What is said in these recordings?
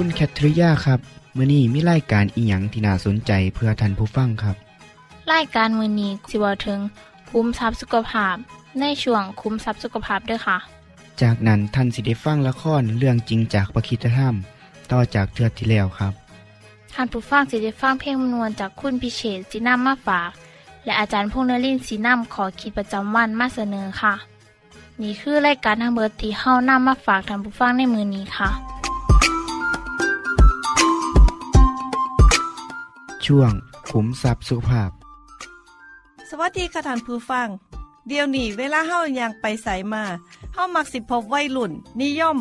คุณแคทริยาครับมื้อนี้มีรายการอีหยังที่น่าสนใจเพื่อท่านผู้ฟังครับรายการมือนี้สิเวาถึง คุ้มทรัพย์สุขภาพ ในช่วงคุ้มทรัพย์สุขภาพด้วยค่ะ จากนั้นท่านสิได้ฟังละครเรื่องจริงจากประคีตธรรม ต่อจากเทือกที่แล้วครับท่านผู้ฟังสิได้ฟังเพลงมนวนจากคุณพิเชษสีน้ำมาฝาก และอาจารย์พงษ์นรินทร์สีน้ำขอขีดประจำวันมาเสนอค่ะ นี่คือรายการทางเบอร์ที่เฮานํมาฝากท่านผู้ฟังในมือนี้ค่ะ ช่วงขุมทรัพย์สุขภาพ สวัสดีค่ะท่านผู้ฟัง เดี๋ยวนี้เวลาเฮายังไปใสมาเฮามักสิพบวัยรุ่น นิยม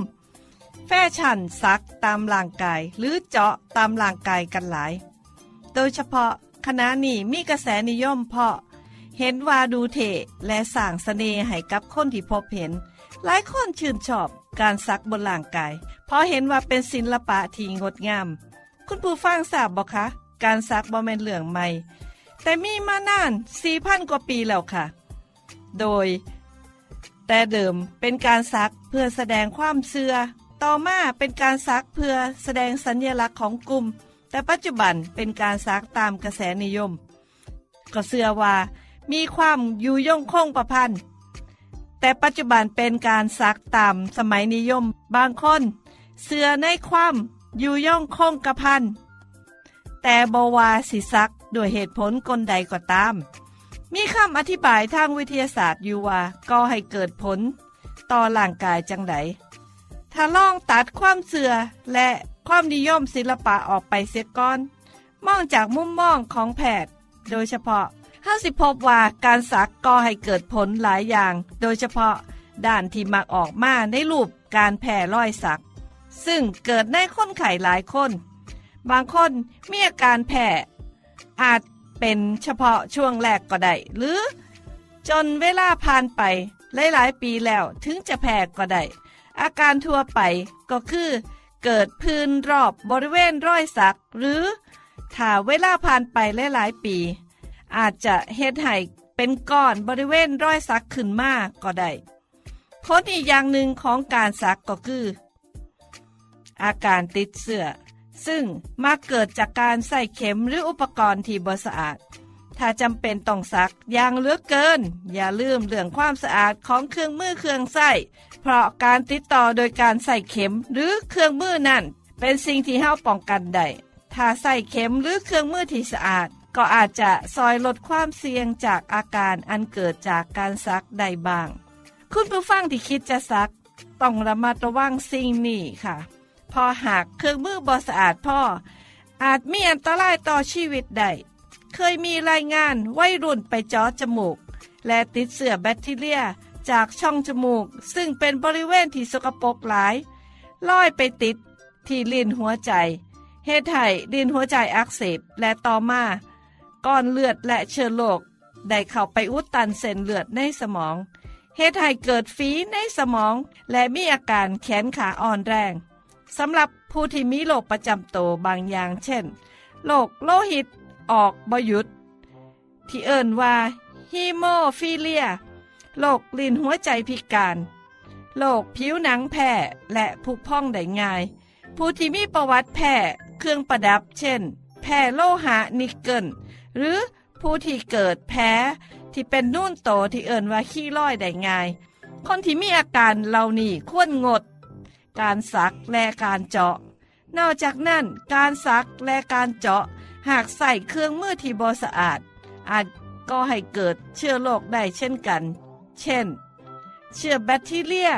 แฟชั่นซักตามร่างกาย หรือเจาะตามร่างกายกันหลาย โดยเฉพาะคณะนี้มีกระแสนิยมเพาะ เห็นว่าดูเทและสร้างเสน่ห์ให้กับคนที่พบเห็น หลายคนชื่นชอบการซักบนร่างกาย เพราะเห็นว่าเป็นศิลปะที่งดงาม คุณผู้ฟังทราบบ่คะ การซักบ่แม่นเรื่องใหม่ แต่มีมานาน4,000กว่าปีแล้วค่ะ โดย แต่เดิมเป็นการซักเพื่อแสดงความเชื่อต่อมาเป็นการซักเพื่อแสดงสัญญลักษณ์ของกลุ่ม แต่ปัจจุบันเป็นการซักตามกระแสนิยม ก็เชื่อว่า มีความอยู่ยงคงประพันธ์แต่ปัจจุบันเป็นการซักตามสมัยนิยม บางคนเชื่อในความอยู่ย่องคงกระพัน แต่บวาสิซักด้วยเหตุผลกลใดก็ตาม มีคำอธิบายทางวิทยาศาสตร์อยู่ว่าก็ให้เกิดผล ต่อร่างกายจังไดถ้าลองตัดความเสื่อและความนิยมศิลปะออกไปเสียก่อน มองจากมุมมองของแพทย์ โดยเฉพาะห้าสิพบว่าการสักก็ให้เกิดผลหลายอย่าง โดยเฉพาะด้านที่มักออกมาในรูปการแผ่รอยสัก ซึ่งเกิดในคนไข้หลายคน บางคนมีอาการแพ้อาจเป็นเฉพาะช่วงแรกก็ได้ หรือจนเวลาผ่านไป หลายๆ ปีแล้วถึงจะแพ้ก็ได้ อาการทั่วไปก็คือ เกิดพื้นรอบบริเวณรอยสัก หรือถ้าเวลาผ่านไปหลายๆ ปี อาจจะเฮ็ดให้เป็นก้อนบริเวณรอยสักขึ้นมาก็ได้ผลอีกอย่างหนึ่งของการสักก็คือ อาการติดเสื้อ ซึ่งมักเกิดจากการใส่เข็มหรืออุปกรณ์ที่บ่สะอาด ถ้าจำเป็นต้องซักอย่างเลือกเกิน อย่าลืมเรื่องความสะอาดของเครื่องมือเครื่องใส้เพราะการติดต่อโดยการใส่เข็มหรือเครื่องมือนั่น เป็นสิ่งที่เฮาป้องกันได้ถ้าใส่เข็มหรือเครื่องมือที่สะอาด ก็อาจจะซอยลดความเสี่ยงจากอาการอันเกิดจากการซักได้บ้าง คุณผู้ฟังที่คิดจะซัก ต้องระมัดระวังสิ่งนี้ค่ะ อหากเครื่องมือบอสะอาดพ่อ อาจมีอันตรายต่อชีวิตได้เคยมีรายงานวัยรุ่นไปจาะจมูก และติดเชื้อแบคทีเรียจากช่องจมูก ซึ่งเป็นบริเวณที่สกปรกหลายลอยไปติดที่ลิ้นหัวใจเหตุให้ลิ้นหัวใจอักเสบและต่อมาก้อนเลือดและเชื้อโรคได้เข้าไปอุดตันเส้นเลือดในสมองเหตุให้เกิดฝีในสมอง และมีอาการแขนขาอ่อนแรง สำหรับผู้ที่มีโรคประจำตัวบางอย่างเช่นโรคโลหิตออกบยุดที่เอิ่นว่าฮีโมฟิเลียโรคลิ้นหัวใจพิการโรคผิวหนังแพ้และผุพองได้ง่าย ผู้ที่มีประวัติแพ้เครื่องประดับเช่น แพ้โลหะนิกเกิลหรือผู้ที่เกิดแพ้ที่เป็นนุ่นโตที่เอิ่นว่าขี้ร้อยได้ง่าย คนที่มีอาการเหล่านี้ควรงด การสักและการเจาะ นอกจากนั้นการสักและการเจาะ หากใส่เครื่องมือที่บสะอาด อาจก็ให้เกิดเชื้อโรคได้เช่นกัน เช่น เชื้อแบคทีเรีย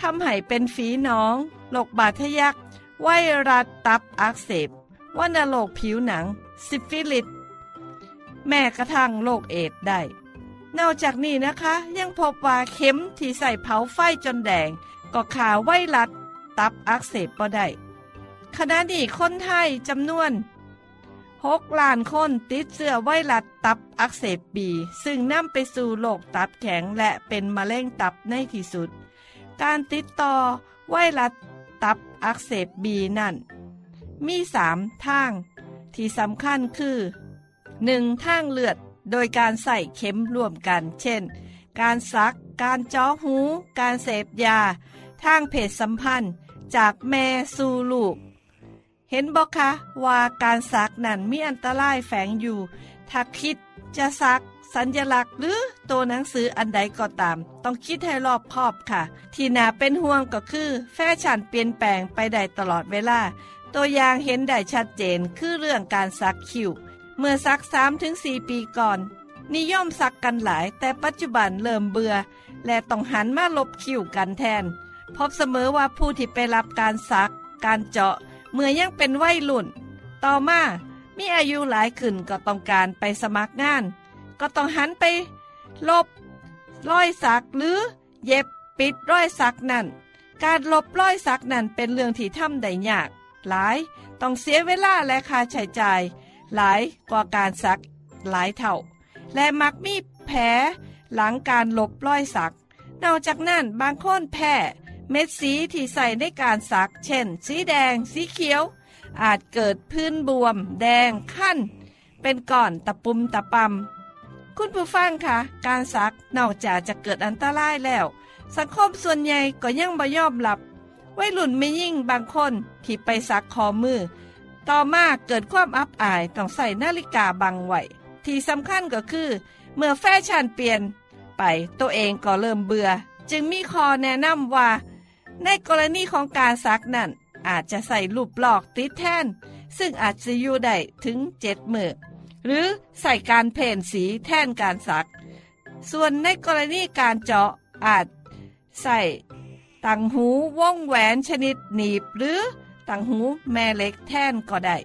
ทำให้เป็นฝีหนองโรคบาดทะยัก ไวรัสตับอักเสบวัณโรคผิวหนัง ซิฟิลิส แม้กระทั่งโรคเอดส์ได้ นอกจากนี้นะคะ ยังพบว่าเข็มที่ใส่เผาไฟจนแดง ก็ฆ่าไวรัสตับอักเสบก็ได้ขณะนี้คนไทยจำนวน6ล้านคนติดเชื้อไวรัสตับอักเสบบี ซึ่งนำไปสู่โรคตับแข็งและเป็นมะเร็งตับในที่สุด การติดต่อไวรัสตับอักเสบบีนั่น มีสามทาง ที่สำคัญคือ 1. ทางเลือด โดยการใส่เข็มร่วมกัน เช่น การซัก การจาะหู การเสพยา ทางเพศสัมพันธ์จากแม่สู่ลูก เห็นบอกคะว่าการซักนั้นมีอันตรายแฝงอยู่ ถ้าคิดจะซักสัญลักษณ์หรือตัวหนังสืออันใดก็ตาม ต้องคิดให้รอบคอบค่ะ ที่น่าเป็นห่วงก็คือ แฟชั่นเปลี่ยนแปลงไปได้ตลอดเวลา ตัวอย่างเห็นได้ชัดเจนคือเรื่องการซักคิ้วเมื่อสัก3-4ปีก่อน นิยมสักกันหลาย แต่ปัจจุบันเริ่มเบื่อ และต้องหันมาลบคิ้วกันแทน พบเสมอว่าผู้ที่ไปรับการสัก การเจาะ เมื่อยังเป็นวัยรุ่น ต่อมามีอายุหลายขึ้นก็ต้องการไปสมัครงาน ก็ต้องหันไป ลบรอยสักหรือ เย็บปิดรอยสักนั่น การลบรอยสักนั่นเป็นเรื่องที่ทำได้ยาก หลายต้องเสียเวลาและค่าใช้จ่าย หลายกว่าการสักหลายเท่า และมักมีแผลหลังการลบรอยสัก นอกจากนั้นบางคนแพ้ เม็ดสีที่ใส่ในการสัก เช่น สีแดง สีเขียว อาจเกิดพื้นบวม แดงขั้น เป็นก้อนตะปุ่มตะปำคุณผู้ฟังคะการสักนอกจากจะเกิดอันตรายแล้ว สังคมส่วนใหญ่ก็ยังบ่ยอมรับวัยรุ่นไม่ยิ่งบางคนที่ไปสักคอมือ ต่อมาเกิดความอับอายต้องใส่นาฬิกาบังไว้ที่สำคัญก็คือ เมื่อแฟชั่นเปลี่ยนไปตัวเองก็เริ่มเบื่อ จึงมีข้อแนะนำว่า ในกรณีของการซักนั่น อาจจะใส่รูปหลอกติดแทนซึ่งอาจจะอยู่ได้ถึงเจ็ดมือหรือใส่การเพ่นสีแทนการซัก ส่วนในกรณีการเจาะอาจใส่ตังหูว่องแหวนชนิดหนีบหรือตังหูแม่เหล็กแทนก็ได้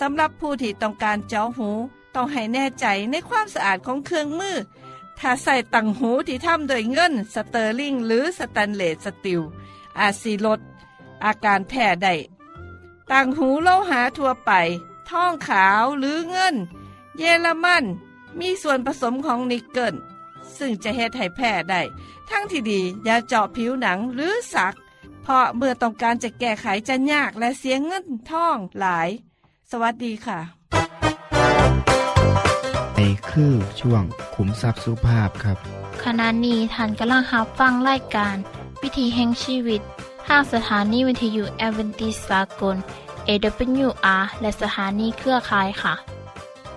สำหรับผู้ที่ต้องการเจาะหูต้องให้แน่ใจในความสะอาดของเครื่องมือ ถ้าใส่ต่างหูที่ทำโดยเงินสเตอร์ลิงหรือ stainless steel อาจสิลด อาการแพ้ได้ต่างหูโลหะทั่วไปทองขาวหรือเงิน เยอรมันมีส่วนผสมของนิกเกิลซึ่งจะเฮ็ดให้แพ้ได้ ทั้งที่ดีอย่าเจาะผิวหนังหรือสัก เพราะเมื่อต้องการจะแก้ไขจะยากและเสียเงินทองหลาย สวัสดีค่ะในคือช่วงขุมทรัพย์สุภาพครับ ขณะนี้ท่านกำลังรับฟังรายการ วิถีแห่งชีวิตทางสถานีวิทยุแอเวนติสากล AWR และสถานีเครือข่ายค่ะ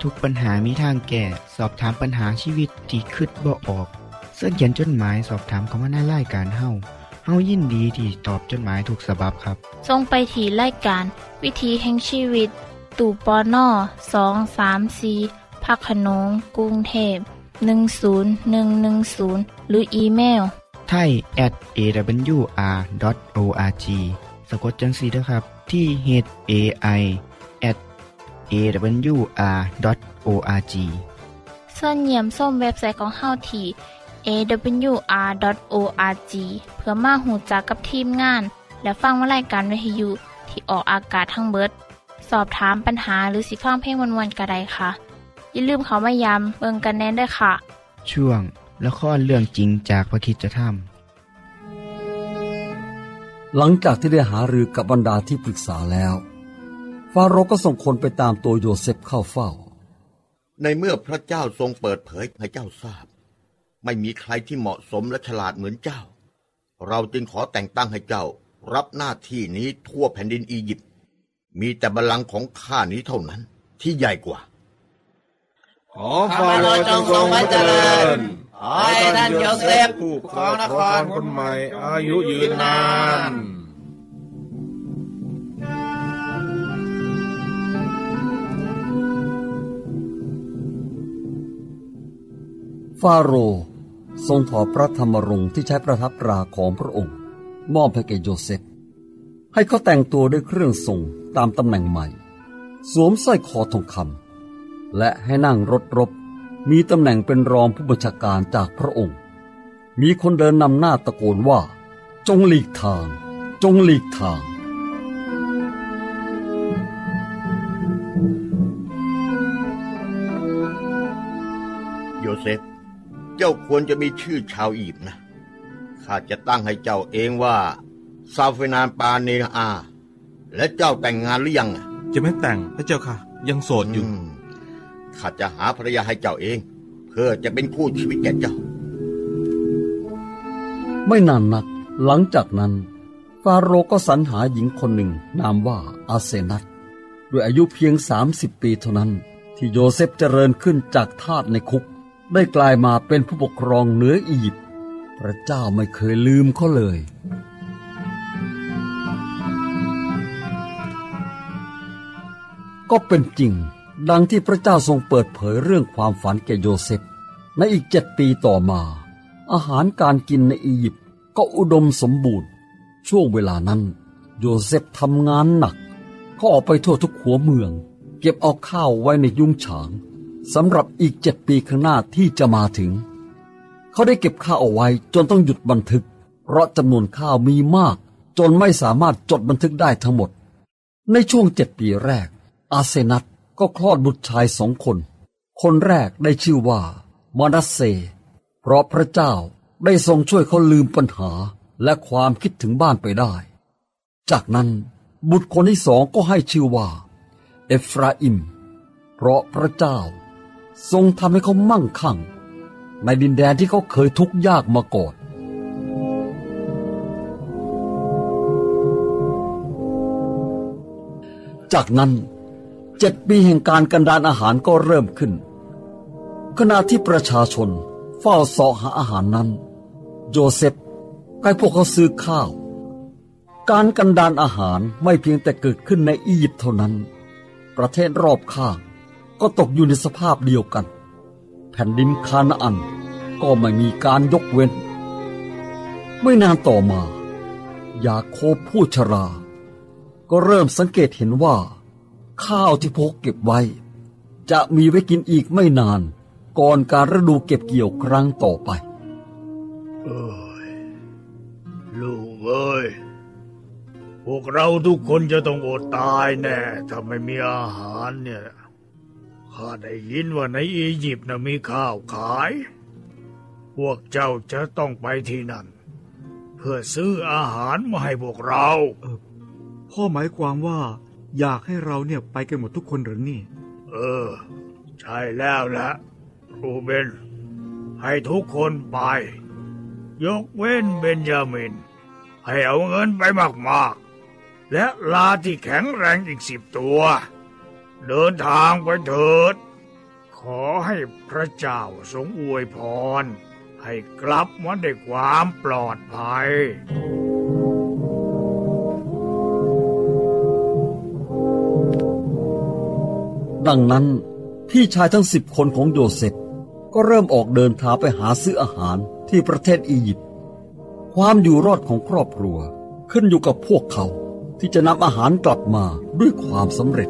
ทุกปัญหามีทางแก้สอบถามปัญหาชีวิตที่คืดบ่ออกเสื้อเขียนจดหมายสอบถามเขามาในรายการเฮาเฮายินดีที่ตอบจดหมายถูกสาบับครับทรงไปที่รายการ วิถีแห่งชีวิต ตู่ปอนอสองสามสีพักขนงกรุงเทพ 10110 หรืออีเมล ไทย at awr.org สะกดจังสีนะครับ ที่ h a i at awr.org ส่วนเยี่ยมส้มเว็บไซต์ของเฮาที่ awr.org เพื่อมาหูจักกับทีมงาน และฟังวารายการวิทยุที่ออกอากาศทั้งเบิด สอบถามปัญหาหรือสิฟังเพลงวันๆกระไดค่ะ อย่าลืมเขามายามเบิงกันแน่นด้วยค่ะ ช่วง ละครเรื่องจริงจากพระคิดจะทหลังจากที่ได้หารือกับบรรดาที่ปรึกษาแล้ว ฟาโรห์ก็ส่งคนไปตามตัวโยเซฟเข้าเฝ้า ในเมื่อพระเจ้าทรงเปิดเผยให้เจ้าทราบ ไม่มีใครที่เหมาะสมและฉลาดเหมือนเจ้า เราจึงขอแต่งตั้งให้เจ้ารับหน้าที่นี้ทั่วแผ่นดินอียิปต์มีแต่บัลลังก์ของข้านี้เท่านั้นที่ใหญ่กว่า ขอฟาโรห์จงทรงพระเจริญ ขขอให้ท่านโยเซฟผู้ครองนครคนใหม่อายุยืนนานฟาโรห์ทรงถอดพระธรรมรงค์ที่ใช้ประทับตราของพระองค์ มอบให้แก่โยเซฟให้เขาแต่งตัวด้วยเครื่องทรงตามตำแหน่งใหม่ สวมสร้อยคอทองคำและให้นั่งรถรบ มีตำแหน่งเป็นรองผู้บัญชาการจากพระองค์ มีคนเดินนำหน้าตะโกนว่า จงหลีกทาง จงหลีกทาง โยเซฟ เจ้าควรจะมีชื่อชาวอียิปต์นะ ข้าจะตั้งให้เจ้าเองว่า ซาเฟนานปาเนอา และเจ้าแต่งงานหรือยังอะจะไม่แต่งพระเจ้าค่ะ ยังโสดอยู่ม ข้าจะหาภรรยาให้เจ้าเอง เพื่อจะเป็นคู่ชีวิตแก่เจ้า ไม่นานนัก หลังจากนั้นฟาโรก็สรรหาหญิงคนหนึ่งนามว่าอาเซนัตด้วยอายุเพียง 30 ปีเท่านั้น ที่โยเซฟเจริญขึ้นจากทาสในคุก ได้กลายมาเป็นผู้ปกครองเหนืออียิปต์พระเจ้าไม่เคยลืมเขาเลย ก็เป็นจริง ดังที่พระเจ้าทรงเปิดเผยเรื่องความฝันแก่โยเซฟในอีกเจ็ดปีต่อมา อาหารการกินในอียิปต์ก็อุดมสมบูรณ์ ช่วงเวลานั้น โยเซฟทำงานหนักเขาออกไปทั่วทุกหัวเมือง เก็บเอาข้าวไว้ในยุ้งฉางสำหรับอีกเจ็ดปีข้างหน้าที่จะมาถึง เขาได้เก็บข้าวเอาไว้จนต้องหยุดบันทึก เพราะจำนวนข้าวมีมาก จนไม่สามารถจดบันทึกได้ทั้งหมด ในช่วงเจ็ดปีแรก อาเซนัต ก็คลอดบุตรชายสองคน คนแรกได้ชื่อว่ามานัสเซ เพราะพระเจ้าได้ทรงช่วยเขาลืมปัญหาและความคิดถึงบ้านไปได้ จากนั้นบุตรคนที่สองก็ให้ชื่อว่า เอฟราอิม เพราะพระเจ้า ทรงทำให้เขามั่งคั่ง ในดินแดนที่เขาเคยทุกข์ยากมาก่อนจากนั้น เจ็ดปีแห่งการกันดานอาหารก็เริ่มขึ้น ขณะที่ประชาชนเฝ้าสาะหาอาหารนั้น โยเซฟให้พวกเขาซื้อข้าว การกันดานอาหารไม่เพียงแต่เกิดขึ้นในอียิปต์เท่านั้น ประเทศรอบข้างก็ตกอยู่ในสภาพเดียวกัน แผ่นดินคานาอันก็ไม่มีการยกเว้น ไม่นานต่อมา ยาโคบผู้ชรา ก็เริ่มสังเกตเห็นว่า ข้าวที่พกเก็บไว้ จะมีไว้กินอีกไม่นาน ก่อนการฤดูเก็บเกี่ยวครั้งต่อไปเอ้ยลูกเอ้ยพวกเราทุกคนจะต้องอดตายแน่ถ้าไม่มีอาหารเนี่ยข้าได้ยินว่าในอียิปต์นะมีข้าวขาย พวกเจ้าจะต้องไปที่นั่น เพื่อซื้ออาหารมาให้พวกเราพ่อหมายความว่า อยากให้เราเนี่ยไปกันหมดทุกคนหรือนี่ เออ ใช่แล้วละรูเบน ให้ทุกคนไป ยกเว้นเบนยามิน ให้เอาเงินไปมากๆ และลาที่แข็งแรงอีกสิบตัว เดินทางไปเถิด ขอให้พระเจ้าทรงอวยพร ให้กลับมาได้ความปลอดภัย ดังนั้นพี่ชายทั้งสิบคนของโยเซฟก็เริ่มออกเดินทางไปหาซื้ออาหารที่ประเทศอียิปต์ความอยู่รอดของครอบครัวขึ้นอยู่กับพวกเขาที่จะนำอาหารกลับมาด้วยความสำเร็จ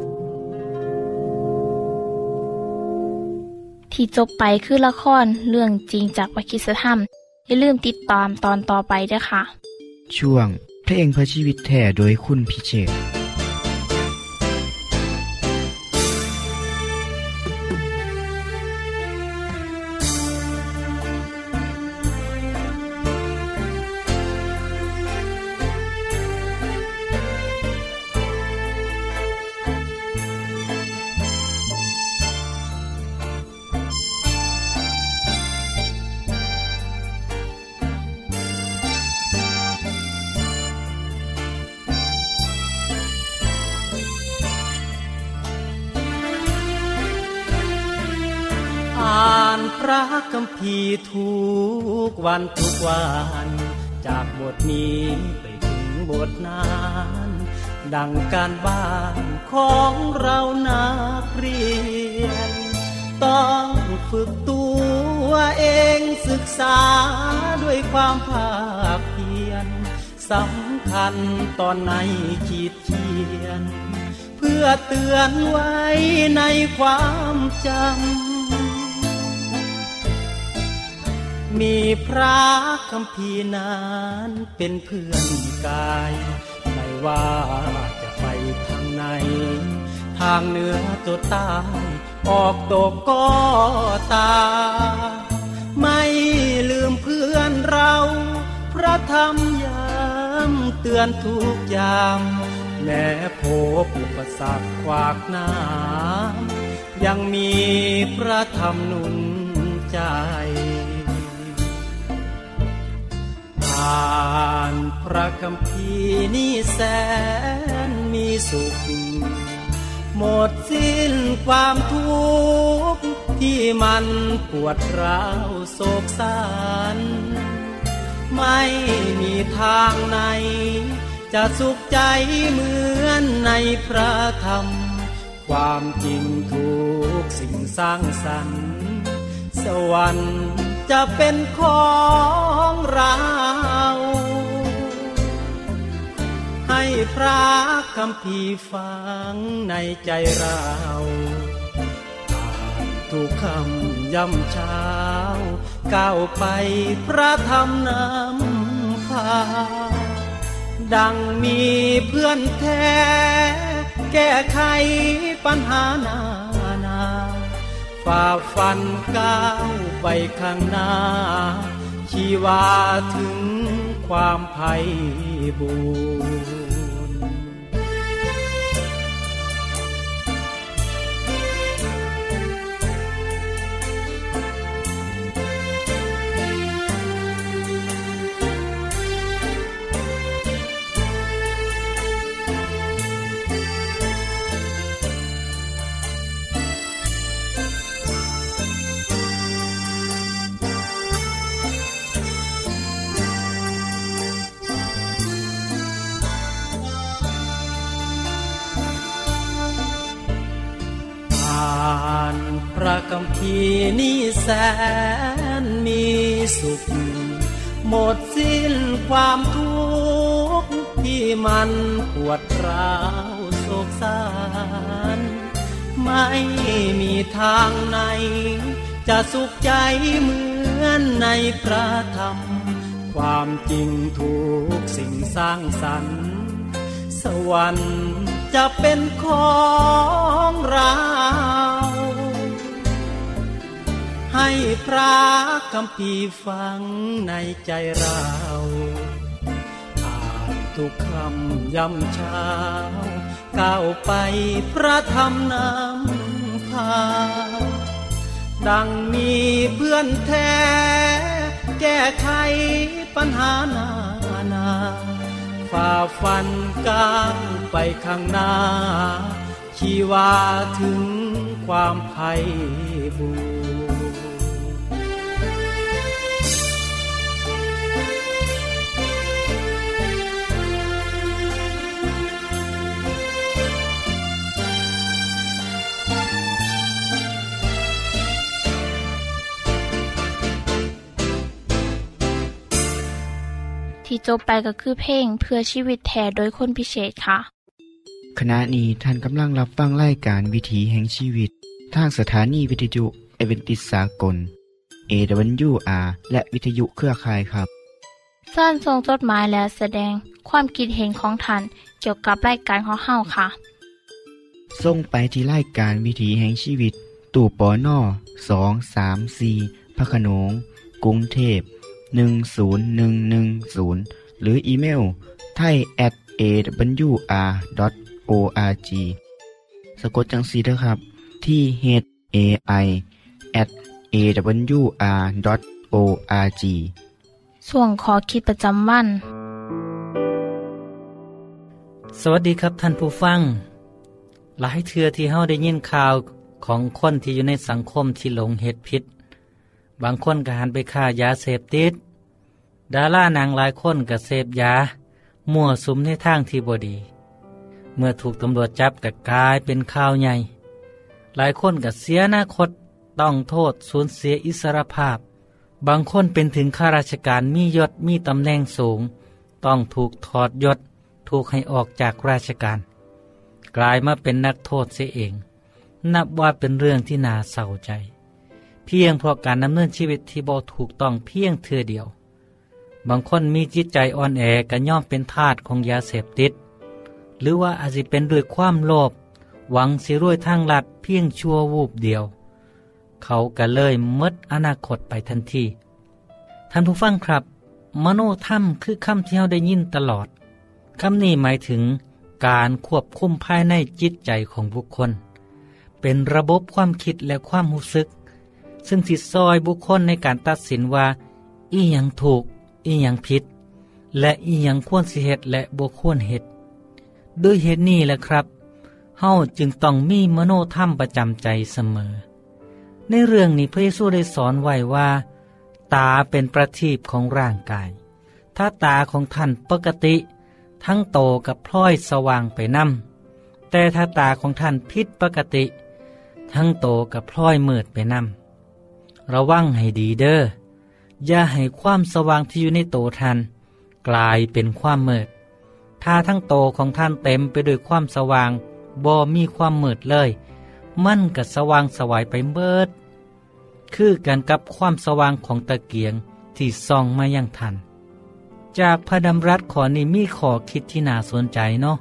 ที่จบไปคือละครเรื่องจริงจากวิคิสธรรม อย่าลืมติดตามตอนต่อไปด้วยค่ะ ช่วงเพลงพระชีวิตแท่โดยคุณพิเชษ คัมภีทุกวันทุกวัน จากบทนี้ไปถึงบทนั้นดังการบ้านของเรานักเรียน ต้องฝึกตัวเองศึกษาด้วยความภาคเพียรสำคัญตอนในขีดเขียน เพื่อเตือนไว้ในความจำ มีพระคำพีนั้นเป็นเพื่อนกาย ไม่ว่าจะไปทางไหน ทางเหนือตัวใต้ออกตกก็ตา ไม่ลืมเพื่อนเรา พระธรรมยามเตือนทุกยาม แม้พบอุปสรรคขวากหน้ำยังมีพระธรรมนุนใจ อ่านพระคำพีนี่แสนมีสุข หมดสิ้นความทุกข์ที่มันปวดร้าวโศกสันไม่มีทางไหน จะสุขใจเหมือนในพระธรรม ความจริงทุกสิ่งสร้างสรรค์สวรรค์ จะเป็นของเรา ให้พระคำพีฟังในใจเราทุกคำย่ำเช้าก้าวไปพระธรรมนำพา ดังมีเพื่อนแท้ แก้ไขปัญหานานา ฝ่าฟันก้าวไปข้างหน้า ชีวาถึงความไพ่บูร แสนมีสุข หมดสิ้นความทุกข์ที่มันปวดร้าวโศกสารไม่มีทางไหน จะสุขใจเหมือนในพระธรรม ความจริงทุกสิ่งสร้างสรรค์ สวรรค์จะเป็นของเรา ให้พระคำพีฟังในใจเราอ่านทุกคำย่ำเช้าก้าวไปพระธรรมนำพา ดังมีเพื่อนแท้ แก้ไขปัญหานานาฝ่าฟันก้าวไปข้างหน้า ชีวาถึงความไพ่บูร ที่จบไปก็คือเพลงเพื่อชีวิตแทนโดยคนพิเศษค่ะ ขณะนี้ท่านกำลังรับฟังรายการวิถีแห่งชีวิต ทางสถานีวิทยุเอเวนติสากล AWR และวิทยุเครือข่ายครับส่วนส่งจดหมายและแสดงความคิดเห็นของท่านเกี่ยวกับรายการของเฮาค่ะส่งไปที่รายการวิถีแห่งชีวิต ตู่ปอนอสองสามสีพระโขนงกรุงเทพ 10110 หรืออีเมลไทย at awr.org สะกดจังสีนะครับ ที่ h a i at awr.org ส่วนขอคิดประจำวัน สวัสดีครับท่านผู้ฟัง หลายเทือที่เฮาได้ยินข่าวของคนที่อยู่ในสังคมที่หลงเหตุผิด บางคนก็หันไปฆ่ายาเสพติด ดารานางหลายคนก็เสพยา มั่วสุมในทางที่บดี เมื่อถูกตำรวจจับก็กลายเป็นข่าวใหญ่ หลายคนก็เสียอนาคตต้องโทษสูญเสียอิสรภาพ บางคนเป็นถึงข้าราชการมียศมีตำแหน่งสูง ต้องถูกถอดยศ ถูกให้ออกจากราชการ กลายมาเป็นนักโทษเสียเอง นับว่าเป็นเรื่องที่น่าเศร้าใจ เพียงเพราะการดำเนินชีวิตที่บ่ถูกต้องเพียงเทือเดียว บางคนมีจิตใจอ่อนแอก็ย่อมเป็นทาสของยาเสพติด หรือว่าอาจจะเป็นด้วยความโลภหวังสิรวยทางลัดเพียงชั่ววูบเดียว เขาก็เลยมดอนาคตไปทันที ท่านผู้ฟังครับ มโนธรรมคือคำที่เราได้ยินตลอดคำนี้หมายถึงการควบคุมภายในจิตใจของบุคคล เป็นระบบความคิดและความรู้สึก ซึ่งสิซอยบุคคลในการตัดสินว่า อีหยังถูก อีหยังผิด และอีหยังควรสิเหตุและบ่ควรเหตุด้วยเหตุนี้แหละครับเฮาจึงต้องมีมโนธรรมประจำใจเสมอ ในเรื่องนี้พระเยซูได้สอนไว้ว่า ตาเป็นประทีปของร่างกาย ถ้าตาของท่านปกติ ทั้งโตกับพลอยสว่างไปนำแต่ถ้าตาของท่านผิดปกติ ทั้งโตกับพลอยมืดไปนำ ระวังให้ดีเด้ออย่าให้ความสว่างที่อยู่ในโตท่าน กลายเป็นความมืดถ้าทั้งโตของท่านเต็มไปด้วยความสว่างบ่มีความมืดเลย มันก็สว่างสวายไปเบิด คือกันกับความสว่างของตะเกียงที่ส่องมายังทัน จากพระดำรัสขอนี้มีขอคิดที่น่าสนใจเนาะ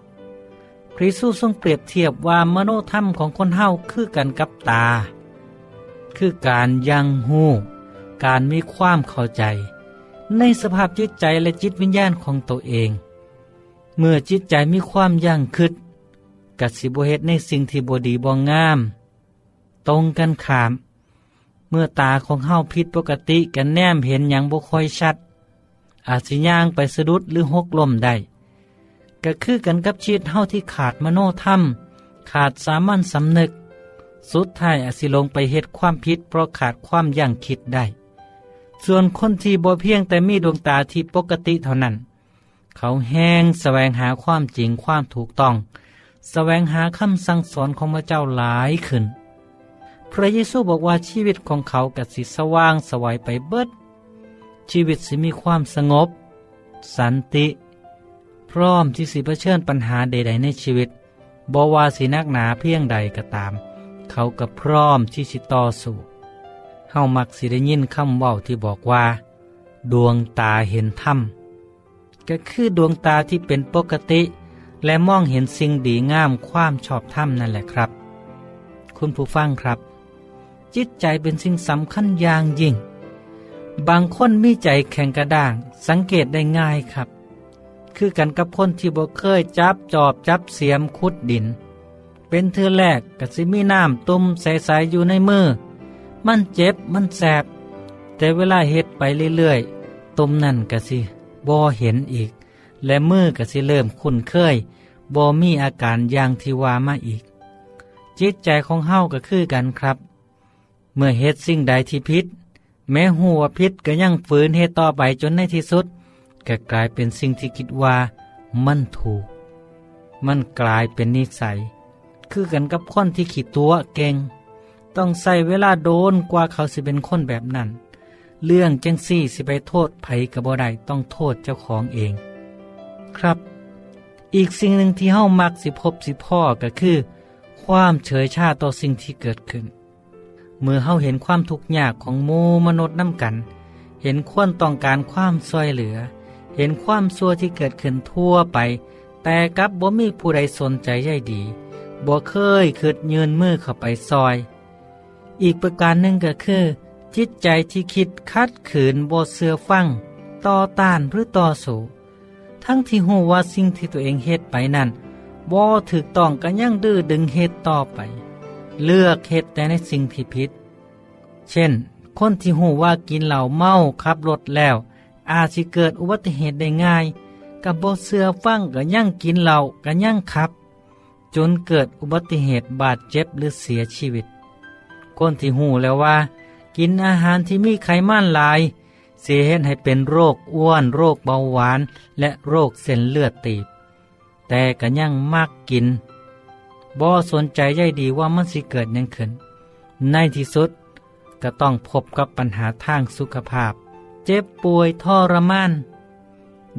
คริสต์ทรงเปรียบเทียบว่ามโนธรรมของคนเฮาคือกันกับตา คือการยังหูการมีความเข้าใจ ในสภาพจิตใจและจิตวิญญาณของตัวเอง เมื่อจิตใจมีความยั่งคิดกัดสิบเหตุในสิ่งที่บดีบองงาม ตรงกันขาม เมื่อตาของเฮาผิดปกติกันแนมเห็นอย่างบ่ค่อยชัด อาจสิย่างไปสะดุดหรือหกล้มได้ก็คือกันกับชีวิตเฮาที่ขาดมโนธรรม ขาดสามัญสำนึก สุดท้ายอาจสิลงไปเหตุความผิดเพราะขาดความยั่งคิดได้ ส่วนคนที่บ่เพียงแต่มีดวงตาที่ปกติเท่านั้น เขาแห้งแสวงหาความจริงความถูกต้องแสวงหาคำสั่งสอนของพระเจ้าหลายขึ้น พระเยซูบอกว่าชีวิตของเขากัดสิสว่างสวัยไปเบิด ชีวิตสิมีความสงบ สันติ พร้อมที่สิเผชิญปัญหาใด ๆ ในชีวิตบว่าสินักหนาเพียงใดก็ตาม เขาก็พร้อมที่สิต่อสู้เฮามักสิได้ยินคำเว้าที่บอกว่า ดวงตาเห็นธรรมก็คือดวงตาที่เป็นปกติ และมองเห็นสิ่งดีงามความชอบธรรมนั่นแหละครับ คุณผู้ฟังครับ จิตใจเป็นสิ่งสำคัญอย่างยิ่ง บางคนมีใจแข็งกระด้าง สังเกตได้ง่ายครับ คือกันกับคนที่บ่เคยจับจอบจับเสียมขุดดิน เป็นเธอแรกกสิมีน้ำตุ่มใสๆอยู่ในมือ มันเจ็บมันแสบ แต่เวลาเฮ็ดไปเรื่อยๆตุ่มนั่นกสิบ่เห็นอีก และมือก็สิเริ่มคุ้นเคยบ่มีอาการอย่างที่ว่ามาอีก จิตใจของเฮาก็คือกันครับ เมื่อเฮ็ดสิ่งใดที่พิษ แม้หัวพิษก็ยังฝืนเฮ็ดต่อไปจนในที่สุดก็กลายเป็นสิ่งที่คิดว่า มันถูก มันกลายเป็นนิสัย คือกันกับคนที่ขีดตัวเก่ง ต้องใส่เวลาโดนกว่าเขาสิเป็นคนแบบนั้น เรื่องจังซี่สิไปโทษไผกับบ่ได้ต้องโทษเจ้าของเอง ครับ อีกสิ่งหนึ่งที่เฮ้ามักสิพบสิพ่อก็คือ ความเฉยชาต่อสิ่งที่เกิดขึ้น เมื่อเฮ้าเห็นความทุกข์ยากของมูมนุษย์น้ำกัน เห็นควรต้องการความช่วยเหลือ เห็นความซัวที่เกิดขึ้นทั่วไปแต่กับบ่มีผู้ใดสนใจใยดี บ่เคยคิดยืนมือเข้าไปซอย อีกประการหนึ่งก็คือ จิตใจที่คิดคัดขืนบ่เสือฟัง ต่อต้านหรือต่อสู้ทั้งที่หูว่าสิ่งที่ตัวเองเฮ็ดไปนั้นบ่ถูกต้องก็ยังดื้อดึงเฮ็ดต่อไป เลือกเฮ็ดแต่ในสิ่งที่ผิด เช่น คนที่หูว่ากินเหล้าเมาขับรถแล้ว อาจสิเกิดอุบัติเหตุได้ง่าย กับบ่เสือฟังก็ยังกินเหล้าก็ยังขับ จนเกิดอุบัติเหตุบาดเจ็บหรือเสียชีวิต คนที่หูแล้วว่า กินอาหารที่มีไขมันหลาย เสียเหตุให้เป็นโรคอ้วน โรคเบาหวาน และโรคเส้นเลือดตีบ แต่ก็ยังมากกินบ่สนใจใยดีว่ามันสิเกิดยังขึ้น ในที่สุดก็ต้องพบกับปัญหาทางสุขภาพ เจ็บป่วยทรมาน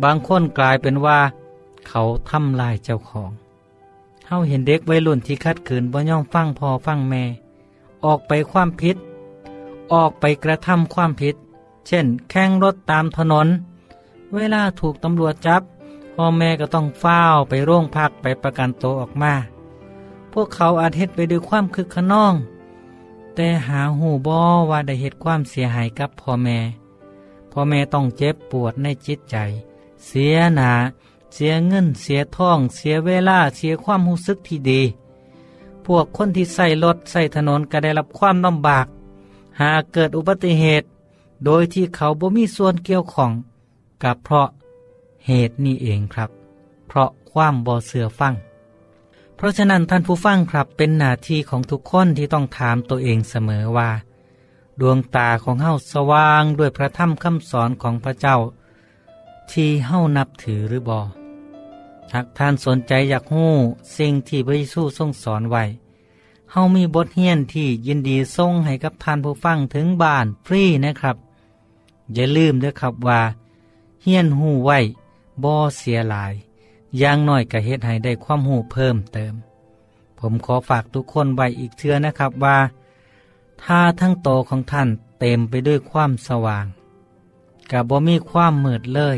บางคนกลายเป็นว่า เขาทำลายเจ้าของาเห็นเด็กวัยรุ่นที่คัดขืนบ่ย่อมฟังพอฟังแม่ ออกไปความผิดออกไปกระทำความผิดเช่น แข่งรถตามถนน เวลาถูกตำรวจจับ พ่อแม่ก็ต้องเฝ้าไปโรงพักไปประกันตัวออกมา พวกเขาอาจเฮ็ดไปด้วยความคึกขนอง แต่หาหูบอว่าได้เหตุความเสียหายกับพ่อแม่ พ่อแม่ต้องเจ็บปวดในจิตใจ เสียหนา เสียเงินเสียทอง เสียเวลาเสียความรู้สึกที่ดี พวกคนที่ใส่รถใส่ถนนก็ได้รับความลำบาก หากเกิดอุบัติเหตุ โดยที่เขาบ่มีส่วนเกี่ยวข้อง กับเพราะเหตุนี้เองครับ เพราะความบ่เสือฟัง เพราะฉะนั้นท่านผู้ฟังครับเป็นหน้าที่ของทุกคนที่ต้องถามตัวเองเสมอว่า ดวงตาของเฮาสว่างด้วยพระธรรมคำสอนของพระเจ้า ที่เฮานับถือหรือบอ หากท่านสนใจอยากหู้สิ่งที่พระเยซูทรงสอนไว้เฮามีบทเรียนที่ยินดีส่งให้กับท่านผู้ฟังถึงบ้านฟรีนะครับ อย่าลืมด้วยครับว่าเฮียนหูไว้บ่เสียหลาย อย่างน้อยก็เฮ็ดให้ได้ความหูเพิ่มเติม ผมขอฝากทุกคนไว้อีกเทื่อนะครับว่า ถ้าทั้งโตของท่านเต็มไปด้วยความสว่างกับบ่มีความมืดเลย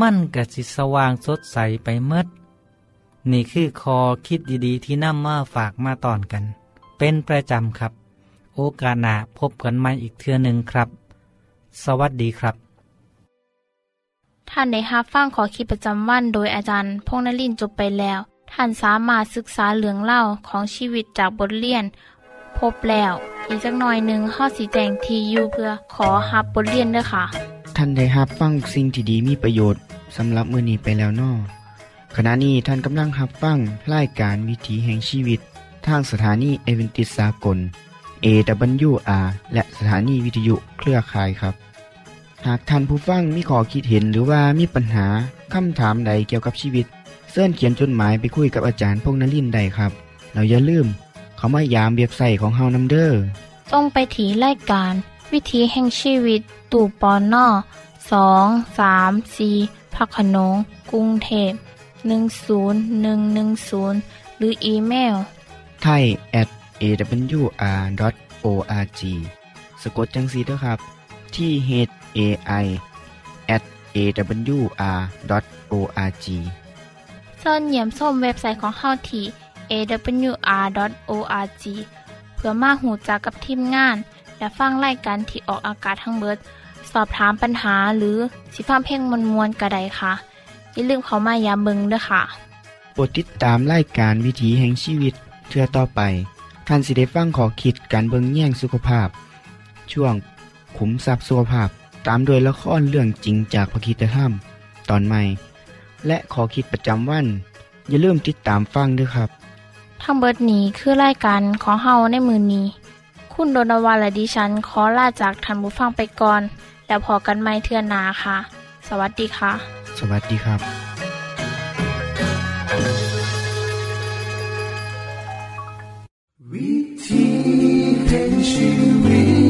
มั่นก็สิสว่างสดใสไปเมดนี่คือคอคิดดีๆ ที่นำมาฝากมาตอนกัน เป็นประจำครับ โอกาสหน้าพบกันใหม่อีกเทื่อหนึ่งครับ สวัสดีครับ ท่านได้รับฟั่งขอคิดประจำวันโดยอาจารย์พงนรินจบไปแล้ว ท่านสามารถศึกษาเรื่องเล่าของชีวิตจากบทเรียน พบแล้ว อีกสักหน่อยหนึ่งข้อสีแจงทียูเพื่อขอฮับบทเรียนด้วยค่ะ ท่านได้รับฟังสิ่งที่ดีมีประโยชน์สำหรับมือนีไปแล้วนอขณะนี้ท่านกำลังรับฟังรายการวิถีแห่งชีวิต ทางสถานีเอเวนติสากล AWR และสถานีวิทยุเครือข่ายครับ หากท่านผู้ฟังมีข้อคิดเห็นหรือว่ามีปัญหาคำถามใดเกี่ยวกับชีวิตเสินเขียนจดหมายไปคุยกับอาจารย์พงนลินได้ครับ เราอย่าลืม เขามายามเบียบใส่ของเฮานัมเดอร์ต้องไปถีรายการ วิถีแห่งชีวิตตู่ปอนนอสองสามสีพักขนงกรุงเทพหนึ่งศูนย์หนึ่งหนึ่งศูนย์หรืออีเมลไทย at awr.org สะกดจังสีด้วยครับ ที่ h a i at awr.org เสินเหยี่ยมส้มเว็บไซต์ของเฮาที่ awr.org เพื่อมาหูจักกับทีมงาน และฟังไล่กันที่ออกอากาศทั้งเบิด สอบถามปัญหาหรือสิฟ้าเพ่งมวลมวลกระไดค่ะ อย่าลืมเขามายามเบิงด้วยค่ะโปรดติดตามรายการวิถีแห่งชีวิตเทือต่อไปท่านสิได้ฟังขอคิดการเบิงแย่งสุขภาพ ช่วงขุมทรัพย์สุขภาพตามโดยละครเรื่องจริงจากพระคีตธรรม ตอนใหม่ และขอคิดประจำวัน อย่าลืมติดตามฟังด้วยครับ ทั้งเบิดนี้คือรายการของเฮาในมือนี้ คุณโดนวาและดิฉันขอลาจากทันบุฟังไปก่อน แล้วพอกันไม่เทื่อนาค่ะ สวัสดีค่ะ สวัสดีครับ วิธีแห่งชีวิต